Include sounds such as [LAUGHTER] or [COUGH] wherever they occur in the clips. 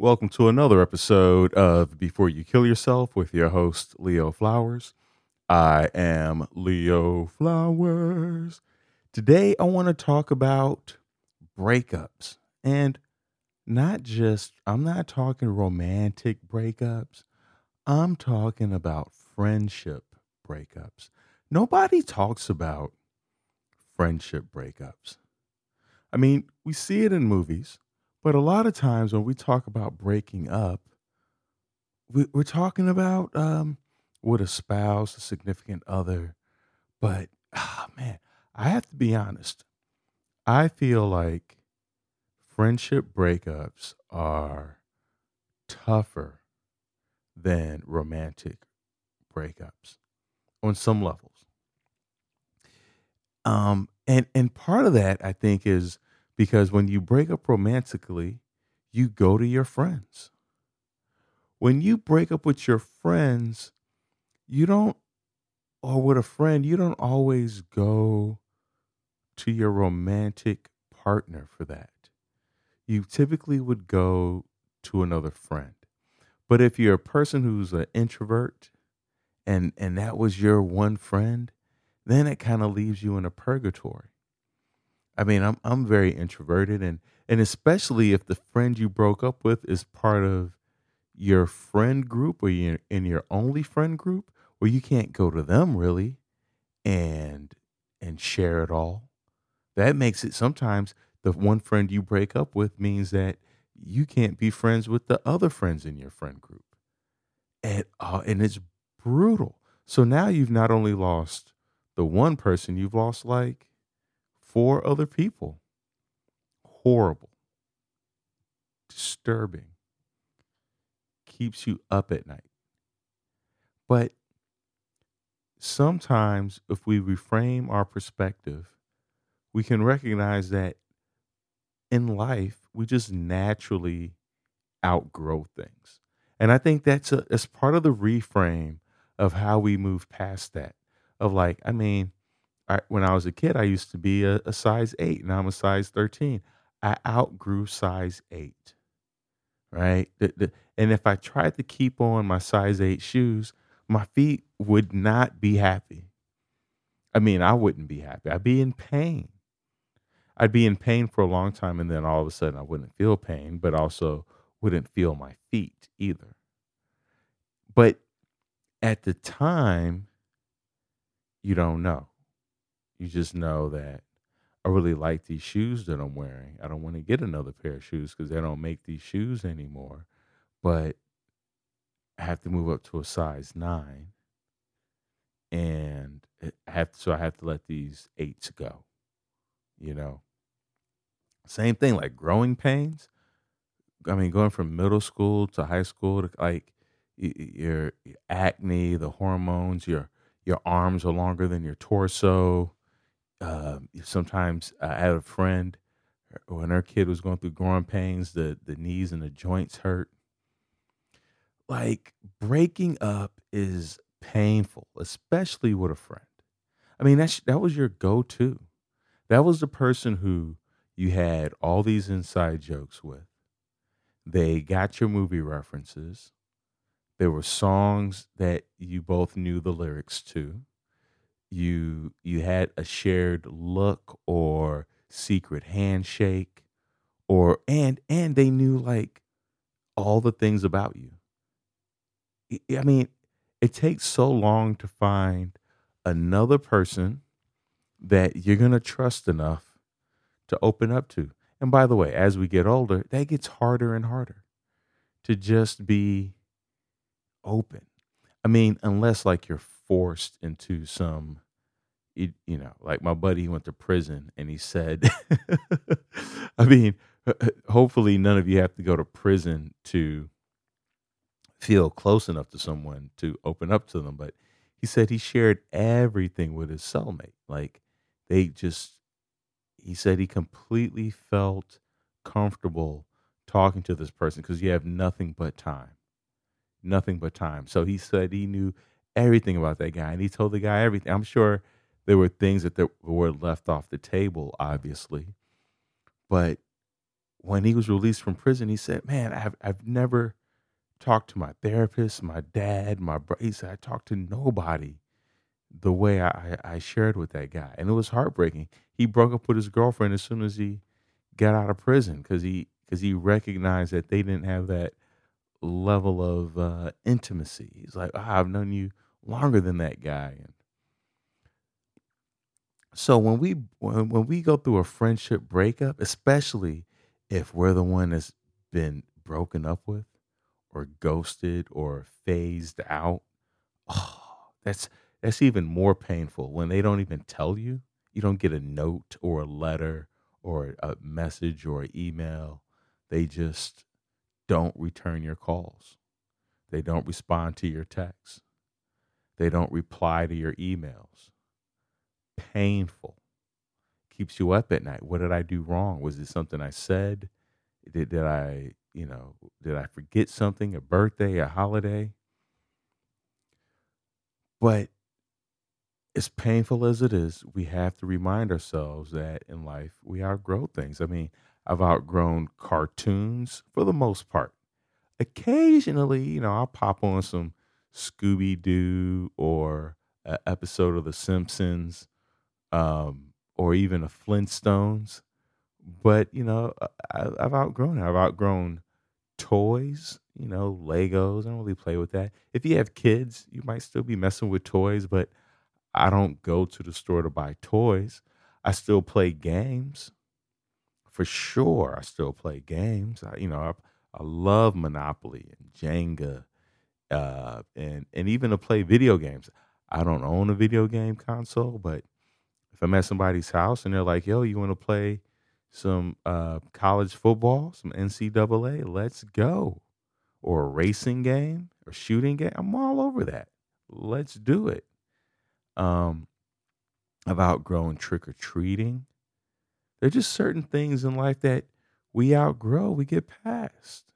Welcome to another episode of Before You Kill Yourself with your host, Leo Flowers. I am Leo Flowers. Today, I want to talk about breakups and not just, I'm not talking romantic breakups, I'm talking about friendship breakups. Nobody talks about friendship breakups. I mean, we see it in movies, but a lot of times when we talk about breaking up, we, we're talking about um, with a spouse, a significant other. But, ah, man, I have to be honest. I feel like friendship breakups are tougher than romantic breakups on some levels. Um, and and part of that I think is because when you break up romantically, you go to your friends. When you break up with your friends, you don't or with a friend, you don't always go to your romantic partner for that. You typically would go to another friend. But if you're a person who's an introvert and and that was your one friend, then it kind of leaves you in a purgatory. I mean, I'm I'm very introverted and and especially if the friend you broke up with is part of your friend group or you're in your only friend group where you can't go to them really and and share it all. That makes it sometimes the one friend you break up with means that you can't be friends with the other friends in your friend group. And uh, and it's brutal. So now you've not only lost the one person, you've lost like four other people. Horrible. Disturbing. Keeps you up at night. But sometimes, if we reframe our perspective, we can recognize that in life, we just naturally outgrow things. And I think that's a, part of the reframe of how we move past that of like, I mean, I, when I was a kid, I used to be a, a size eight, and I'm a size thirteen. I outgrew size eight, right? The, the, and if I tried to keep on my size eight shoes, my feet would not be happy. I mean, I wouldn't be happy. I'd be in pain. I'd be in pain for a long time, and then all of a sudden, I wouldn't feel pain, but also wouldn't feel my feet either. But at the time, you don't know. You just know that I really like these shoes that I'm wearing. I don't want to get another pair of shoes because they don't make these shoes anymore. But I have to move up to a size nine, and I have so I have to let these eights go. You know, same thing like growing pains. I mean, going from middle school to high school to like your, your acne, the hormones, your your arms are longer than your torso. Uh, sometimes I had a friend when her kid was going through growing pains, the the knees and the joints hurt. Like breaking up is painful, especially with a friend. I mean, that's that was your go-to. That was the person who you had all these inside jokes with. They got your movie references. There were songs that you both knew the lyrics to. You you had a shared look or secret handshake or and and they knew like all the things about you. I mean, it takes so long to find another person that you're going to trust enough to open up to. And by the way, as we get older, that gets harder and harder to just be open. I mean, unless like you're forced into some, you, know, like my buddy went to prison and he said, [LAUGHS] I mean, hopefully none of you have to go to prison to feel close enough to someone to open up to them. But he said he shared everything with his cellmate. Like they just, he said he completely felt comfortable talking to this person because you have nothing but time nothing but time. So he said he knew everything about that guy, and he told the guy everything. I'm sure there were things that were left off the table, obviously, but when he was released from prison, he said, "Man, I've I've never talked to my therapist, my dad, my brother." He said, "I talked to nobody the way I, I shared with that guy, and it was heartbreaking." He broke up with his girlfriend as soon as he got out of prison because he because he recognized that they didn't have that level of uh, intimacy. He's like, oh, I've known you longer than that guy, and so when we when, when we go through a friendship breakup, especially if we're the one that's been broken up with, or ghosted, or phased out, oh, that's that's even more painful when they don't even tell you. You don't get a note or a letter or a message or an email. They just don't return your calls. They don't respond to your texts. They don't reply to your emails. Painful. Keeps you up at night. What did I do wrong? Was it something I said? Did, did I, you know, did I forget something? A birthday, a holiday? But as painful as it is, we have to remind ourselves that in life we outgrow things. I mean, I've outgrown cartoons for the most part. Occasionally, you know, I'll pop on some Scooby Doo or an episode of The Simpsons um, or even a Flintstones. But, you know, I, I've outgrown it. I've outgrown toys, you know, Legos. I don't really play with that. If you have kids, you might still be messing with toys, but I don't go to the store to buy toys. I still play games. For sure, I still play games. I, you know, I, I love Monopoly and Jenga, uh, and and even to play video games. I don't own a video game console, but if I'm at somebody's house and they're like, "Yo, you want to play some uh, college football, some NCAA? Let's go," or a racing game or shooting game, I'm all over that. Let's do it. Um, I've outgrown trick or treating. There are just certain things in life that we outgrow, we get past.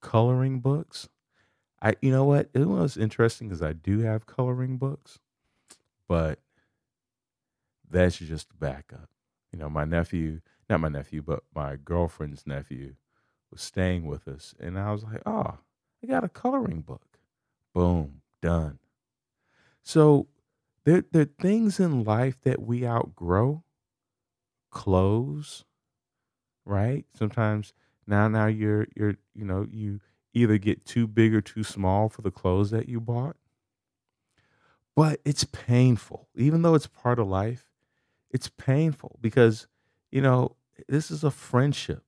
Coloring books. I, you know what? It was interesting because I do have coloring books, but that's just backup. You know, my nephew, not my nephew, but my girlfriend's nephew was staying with us. And I was like, oh, I got a coloring book. Boom, done. So there, there are things in life that we outgrow. Clothes, right? Sometimes now now you're you're you know, you either get too big or too small for the clothes that you bought. But it's painful. Even though it's part of life, it's painful because, you know, this is a friendship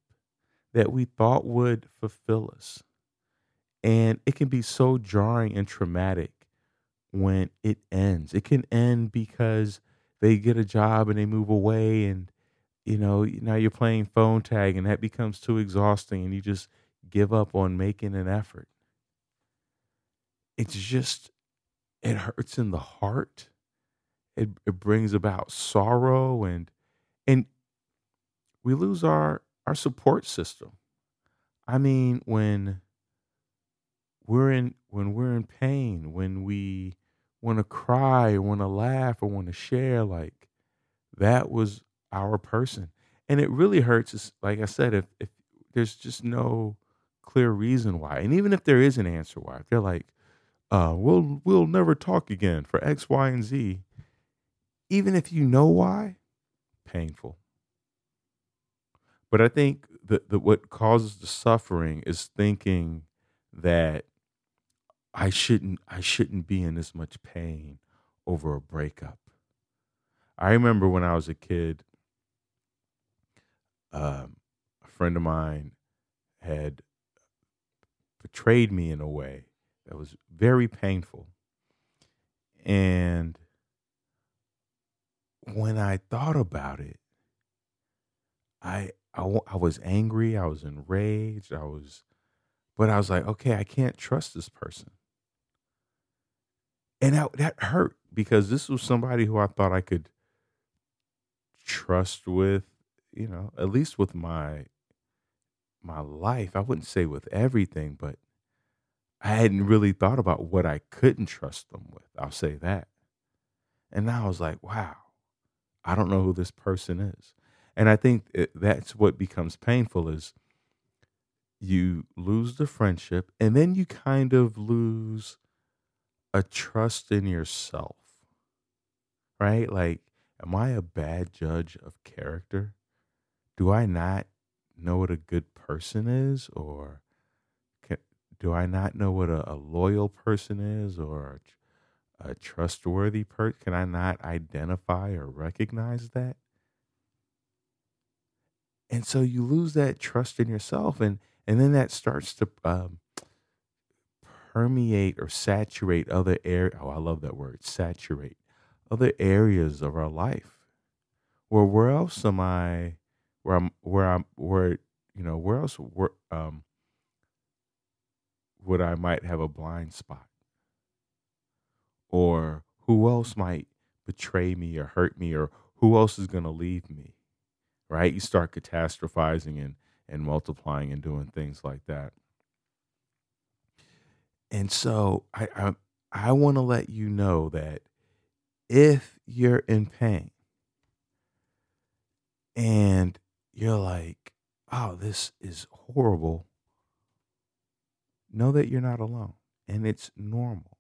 that we thought would fulfill us. And it can be so jarring and traumatic when it ends. It can end because they get a job and they move away and you know, now you're playing phone tag and that becomes too exhausting and you just give up on making an effort. It's just it hurts in the heart. It it brings about sorrow and and we lose our our support system. I mean, when we're in when we're in pain, when we want to cry want to laugh or want to share like that was our person. And it really hurts like i said if, if there's just no clear reason why. And even if there is an answer why if they're like uh we'll we'll never talk again for x y and z even if you know why painful. But i think that, that what causes the suffering is thinking that I shouldn't I shouldn't be in this much pain over a breakup. I remember when I was a kid, um, a friend of mine had betrayed me in a way that was very painful. And when I thought about it, I, I, I was angry, I was enraged, I was, but I was like, okay, I can't trust this person and that, that hurt because this was somebody who I thought I could trust with, you know, at least with my my life. I wouldn't say with everything, but I hadn't really thought about what I couldn't trust them with. I'll say that. And now I was like, wow, I don't know who this person is. And I think it, that's what becomes painful is you lose the friendship and then you kind of lose a trust in yourself. Right? Like am I a bad judge of character? Do I not know what a good person is or can, do I not know what a, a loyal person is or a, a trustworthy person? Can I not identify or recognize that? And so you lose that trust in yourself and and then that starts to um, permeate or saturate other areas. Oh, I love that word, saturate other areas of our life. Well, where else am I? Where I'm? Where I'm? Where you know? Where else? Where um? Would I might have a blind spot? Or who else might betray me or hurt me? Or who else is going to leave me? Right? You start catastrophizing and and multiplying and doing things like that. And so I I, I want to let you know that if you're in pain and you're like, oh, this is horrible, know that you're not alone and it's normal.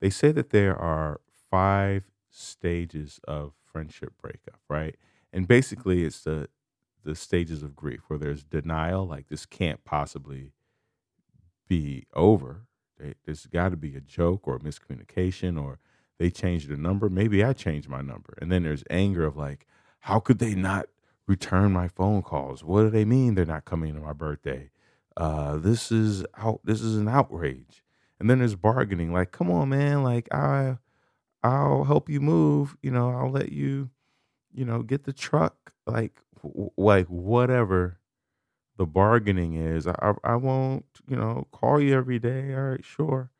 They say that there are five stages of friendship breakup, right? And basically, it's the the stages of grief where there's denial, like this can't possibly be over. There's got to be a joke or a miscommunication, or they changed the number. Maybe I changed my number. And then there's anger of like, how could they not return my phone calls? What do they mean they're not coming to my birthday? Uh, this is out. This is an outrage. And then there's bargaining. Like, come on, man. Like, I, I'll help you move. You know, I'll let you, you know, get the truck. Like, like whatever the bargaining is. I, I won't, you know, call you every day. All right, sure.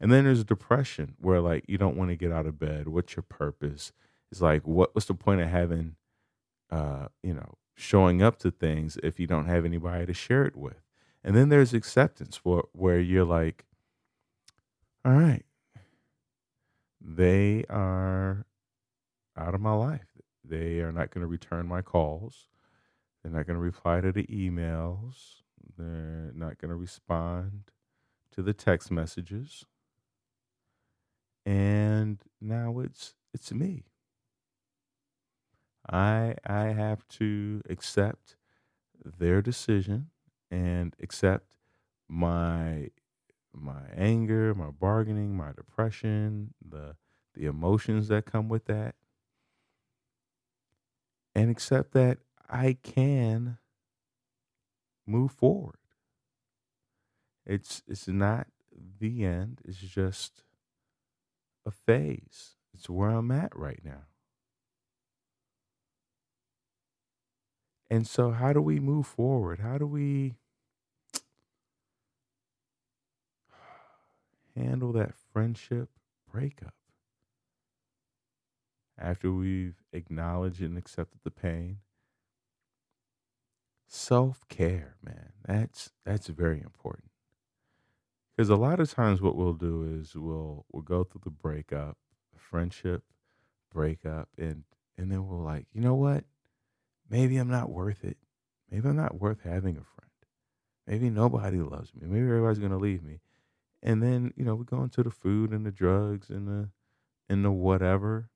And then there's depression where like you don't want to get out of bed. What's your purpose? It's like what what's the point of having uh, you know, showing up to things if you don't have anybody to share it with. And then there's acceptance where where you're like, all right, they are out of my life. They are not going to return my calls. They're not going to reply to the emails. They're not going to respond to the text messages. And now it's it's me. I I have to accept their decision and accept my my anger, my bargaining, my depression, the the emotions that come with that. And accept that I can move forward. It's it's not the end. It's just a phase. It's where I'm at right now. And so how do we move forward? How do we [SIGHS] handle that friendship breakup? After we've acknowledged and accepted the pain, self-care, man. That's that's very important. Because a lot of times what we'll do is we'll we'll go through the breakup, friendship breakup, and and then we'll like, you know what? Maybe I'm not worth it. Maybe I'm not worth having a friend. Maybe nobody loves me. Maybe everybody's gonna leave me. And then, you know, we go into the food and the drugs and the and the whatever.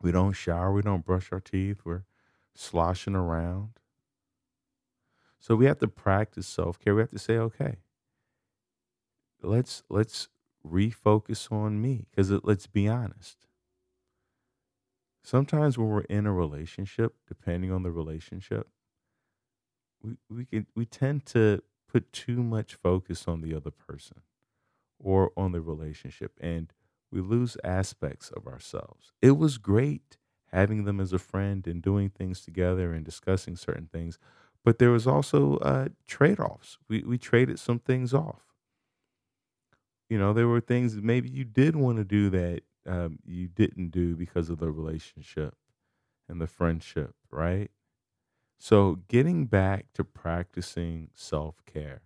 We don't shower, we don't brush our teeth, we're sloshing around. So we have to practice self-care. We have to say, okay, let's let's refocus on me because let's be honest. Sometimes when we're in a relationship, depending on the relationship, we we can we tend to put too much focus on the other person or on the relationship and we lose aspects of ourselves. It was great having them as a friend and doing things together and discussing certain things. But there was also uh, trade offs. We, we traded some things off. You know, there were things that maybe you did want to do that um, you didn't do because of the relationship and the friendship, right? So, getting back to practicing self care,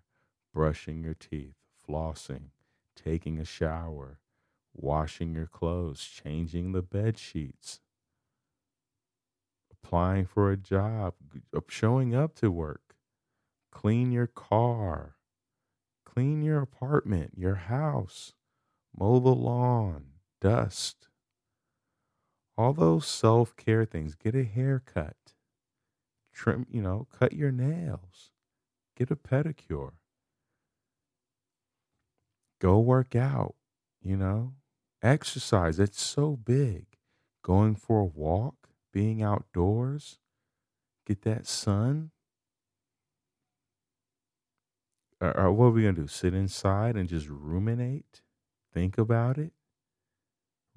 brushing your teeth, flossing, taking a shower, washing your clothes, changing the bed sheets, applying for a job, showing up to work, clean your car, clean your apartment, your house, mow the lawn, dust. All those self care things. Get a haircut, trim, you know, cut your nails, get a pedicure, go work out, you know, exercise. It's so big. Going for a walk, being outdoors, get that sun. Or, or what are we going to do? Sit inside and just ruminate? Think about it?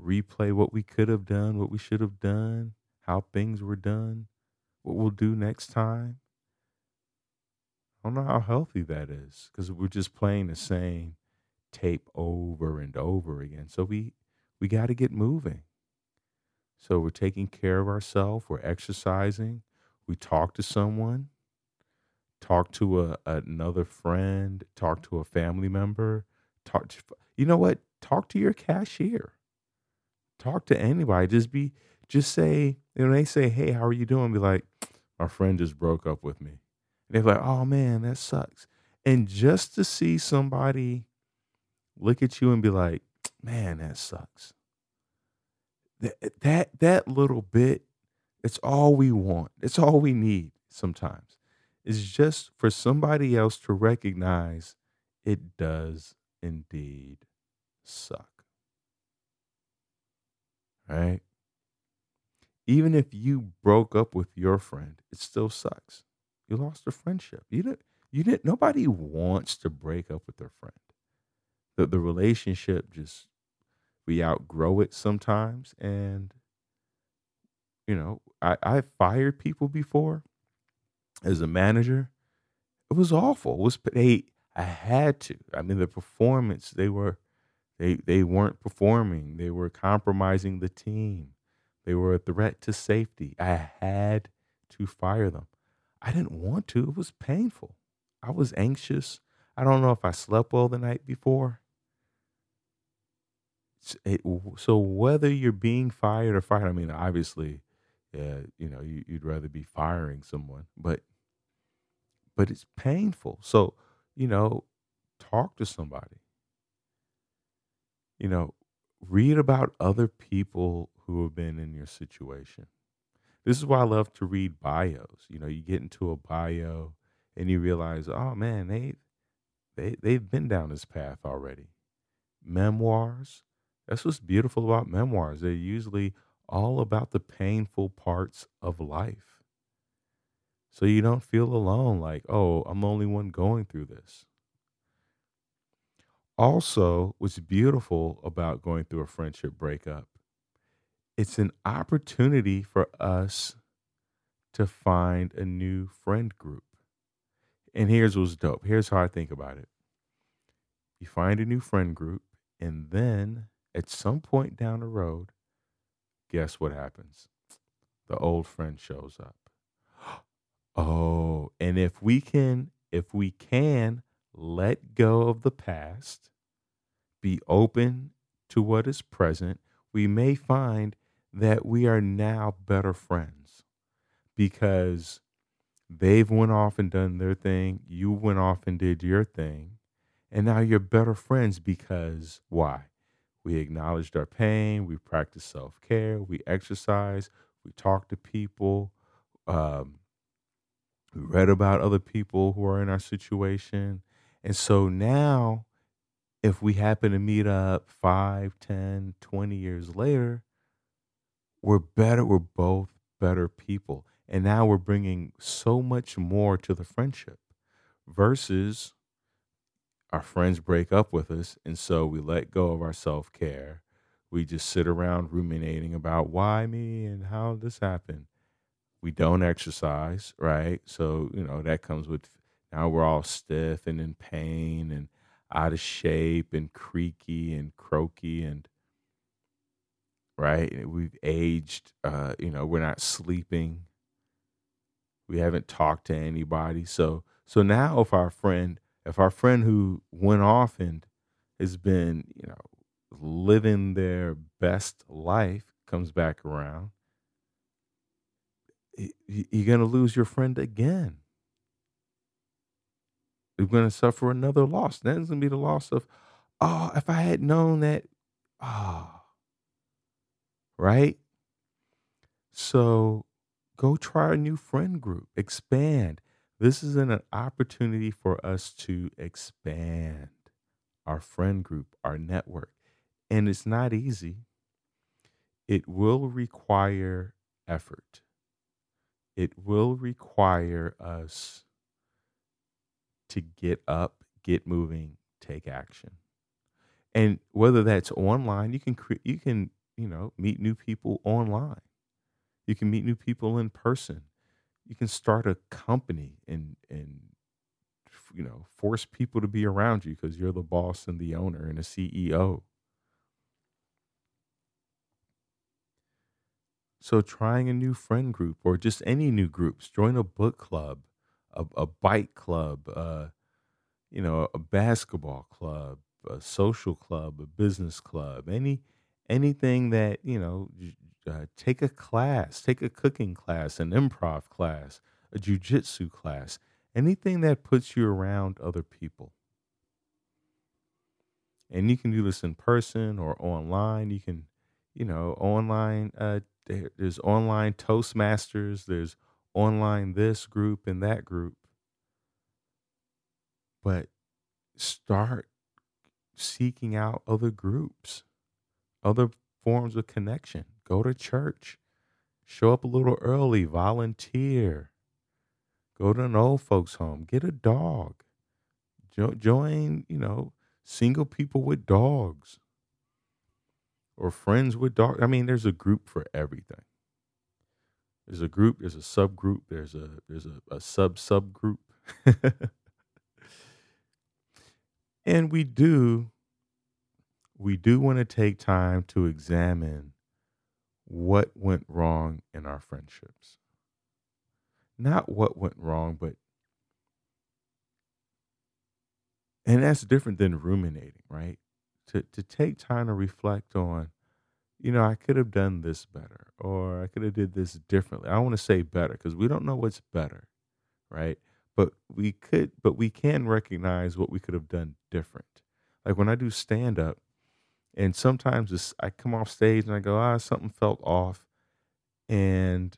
Replay what we could have done, what we should have done, how things were done, what we'll do next time? I don't know how healthy that is because we're just playing the same tape over and over again. So we we got to get moving. So we're taking care of ourselves, we're exercising, we talk to someone, talk to a, another friend, talk to a family member, talk to you know what? Talk to your cashier. Talk to anybody. Just be just say, you know, they say, Hey, how are you doing? Be like, my friend just broke up with me. And they're like, Oh man, that sucks. And just to see somebody look at you and be like, man, that sucks. That eh, that that little bit, it's all we want. It's all we need sometimes. It's just for somebody else to recognize it does indeed suck. Right? Even if you broke up with your friend, it still sucks. You lost a friendship. You didn't you didn't nobody wants to break up with their friend the, the relationship just we outgrow it sometimes and you know i i fired people before as a manager it was awful it was they i had to i mean the performance they were they they weren't performing. They were compromising the team. They were a threat to safety. I had to fire them. I didn't want to. It was painful. I was anxious. I don't know if i slept well the night before. It, so whether you're being fired or fired, I mean, obviously, uh, you know, you, you'd rather be firing someone, but but it's painful. So you know, talk to somebody. You know, read about other people who have been in your situation. This is why I love to read bios. You know, you get into a bio and you realize, oh man, they they they've been down this path already. Memoirs, that's what's beautiful about memoirs. They're usually all about the painful parts of life. So you don't feel alone, like, oh, I'm the only one going through this. Also, what's beautiful about going through a friendship breakup, it's an opportunity for us to find a new friend group. And here's what's dope. Here's how I think about it. You find a new friend group, and then at some point down the road, guess what happens? The old friend shows up. [GASPS] Oh, and if we can, if we can let go of the past, be open to what is present, we may find that we are now better friends because they've went off and done their thing, you went off and did your thing, and now you're better friends because why? We acknowledged our pain. We practiced self care. We exercise. We talked to people. Um, we read about other people who are in our situation. And so now, if we happen to meet up 5, 10, 20 years later, we're better. We're both better people. And now we're bringing so much more to the friendship versus our friends break up with us and so we let go of our self-care we just sit around ruminating about why me and how this happened we don't exercise right so you know that comes with now we're all stiff and in pain and out of shape and creaky and croaky and right? We've aged uh you know we're not sleeping. We haven't talked to anybody. So so now if our friend if our friend who went off and has been, you know, living their best life comes back around, you're going to lose your friend again. You're going to suffer another loss. That's going to be the loss of, oh, if I had known that, ah, oh, right? So go try a new friend group, expand. This is an opportunity for us to expand our friend group, our network. And it's not easy. It will require effort. It will require us to get up, get moving, take action. And whether that's online, you can cre- you can, you know, meet new people online. You can meet new people in person. You can start a company and and you know, force people to be around you because you're the boss and the owner and the CEO. So, trying a new friend group or just any new groups, join a book club, a, a bike club, uh, you know, a basketball club, a social club, a business club, any anything that you know. Uh, take a class, take a cooking class, an improv class, a jujitsu class, anything that puts you around other people. And you can do this in person or online. You can, you know, online uh, there's online Toastmasters, there's online this group and that group. But start seeking out other groups, other forms of connection. Go to church, show up a little early, volunteer, go to an old folks' home, get a dog, jo- join, you know, single people with dogs or friends with dogs. I mean, there's a group for everything. There's a group, there's a subgroup, there's a there's a, a sub subgroup. [LAUGHS] and we do we do want to take time to examine what went wrong in our friendships. Not what went wrong, but and that's different than ruminating, right? to to take time to reflect on you know i could have done this better or i could have did this differently. I want to say better because we don't know what's better right? But we could but we can recognize what we could have done different. Like when i do stand up and sometimes i come off stage and i go ah something felt off and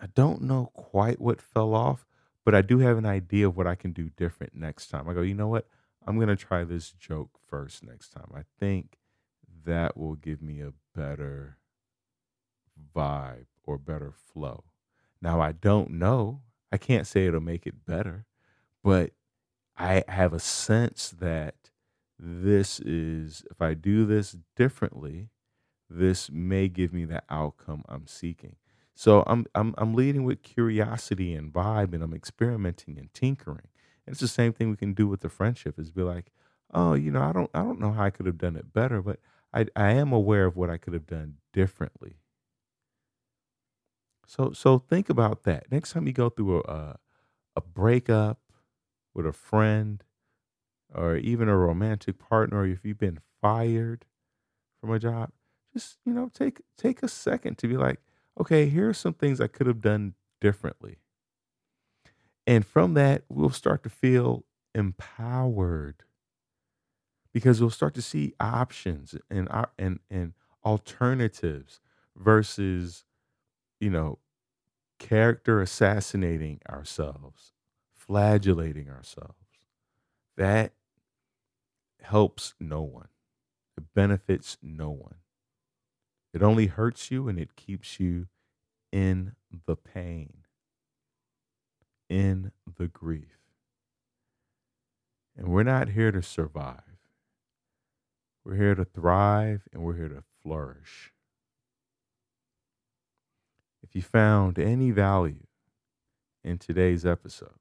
i don't know quite what fell off but i do have an idea of what i can do different next time. I go you know what? I'm going to try this joke first next time. I think that will give me a better vibe or better flow. Now, I don't know. I can't say it'll make it better, but I have a sense that this is, if I do this differently, this may give me the outcome I'm seeking. So I'm I'm I'm leading with curiosity and vibe and I'm experimenting and tinkering. And it's the same thing we can do with the friendship is be like, oh, you know, I don't I don't know how I could have done it better, but I I am aware of what I could have done differently. So so think about that. Next time you go through a uh, a breakup with a friend or even a romantic partner, or if you've been fired from a job, just you know take take a second to be like, okay, here are some things I could have done differently. And from that, we'll start to feel empowered because we'll start to see options and uh, and and alternatives versus you know character assassinating ourselves flagellating ourselves that helps no one it benefits no one it only hurts you and it keeps you in the pain in the grief. And we're not here to survive. We're here to thrive and we're here to flourish. If you found any value in today's episode,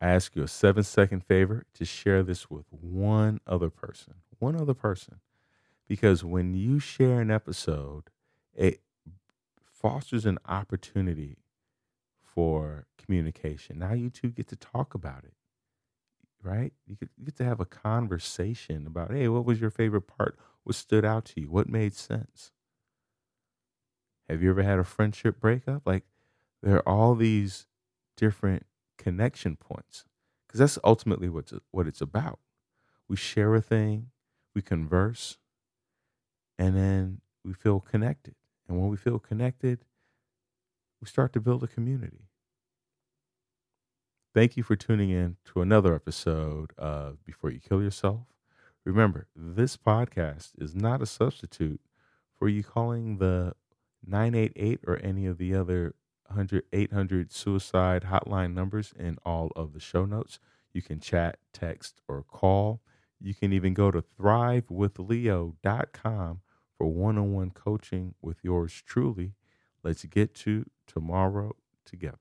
I ask you a seven second favor to share this with one other person. One other person. Because when you share an episode, it fosters an opportunity for communication. Now you two get to talk about it, right? You get, you get to have a conversation about, hey, what was your favorite part? What stood out to you? What made sense? Have you ever had a friendship breakup? Like, there are all these different connection points because that's ultimately what's what it's about. We share a thing, we converse, and then we feel connected. And when we feel connected, we start to build a community. Thank you for tuning in to another episode of Before You Kill Yourself. Remember, this podcast is not a substitute for you calling the 988 or any of the other 100, 800 suicide hotline numbers in all of the show notes. You can chat, text, or call. You can even go to thrivewithleo.com for one on one coaching with yours truly. Let's get to tomorrow together.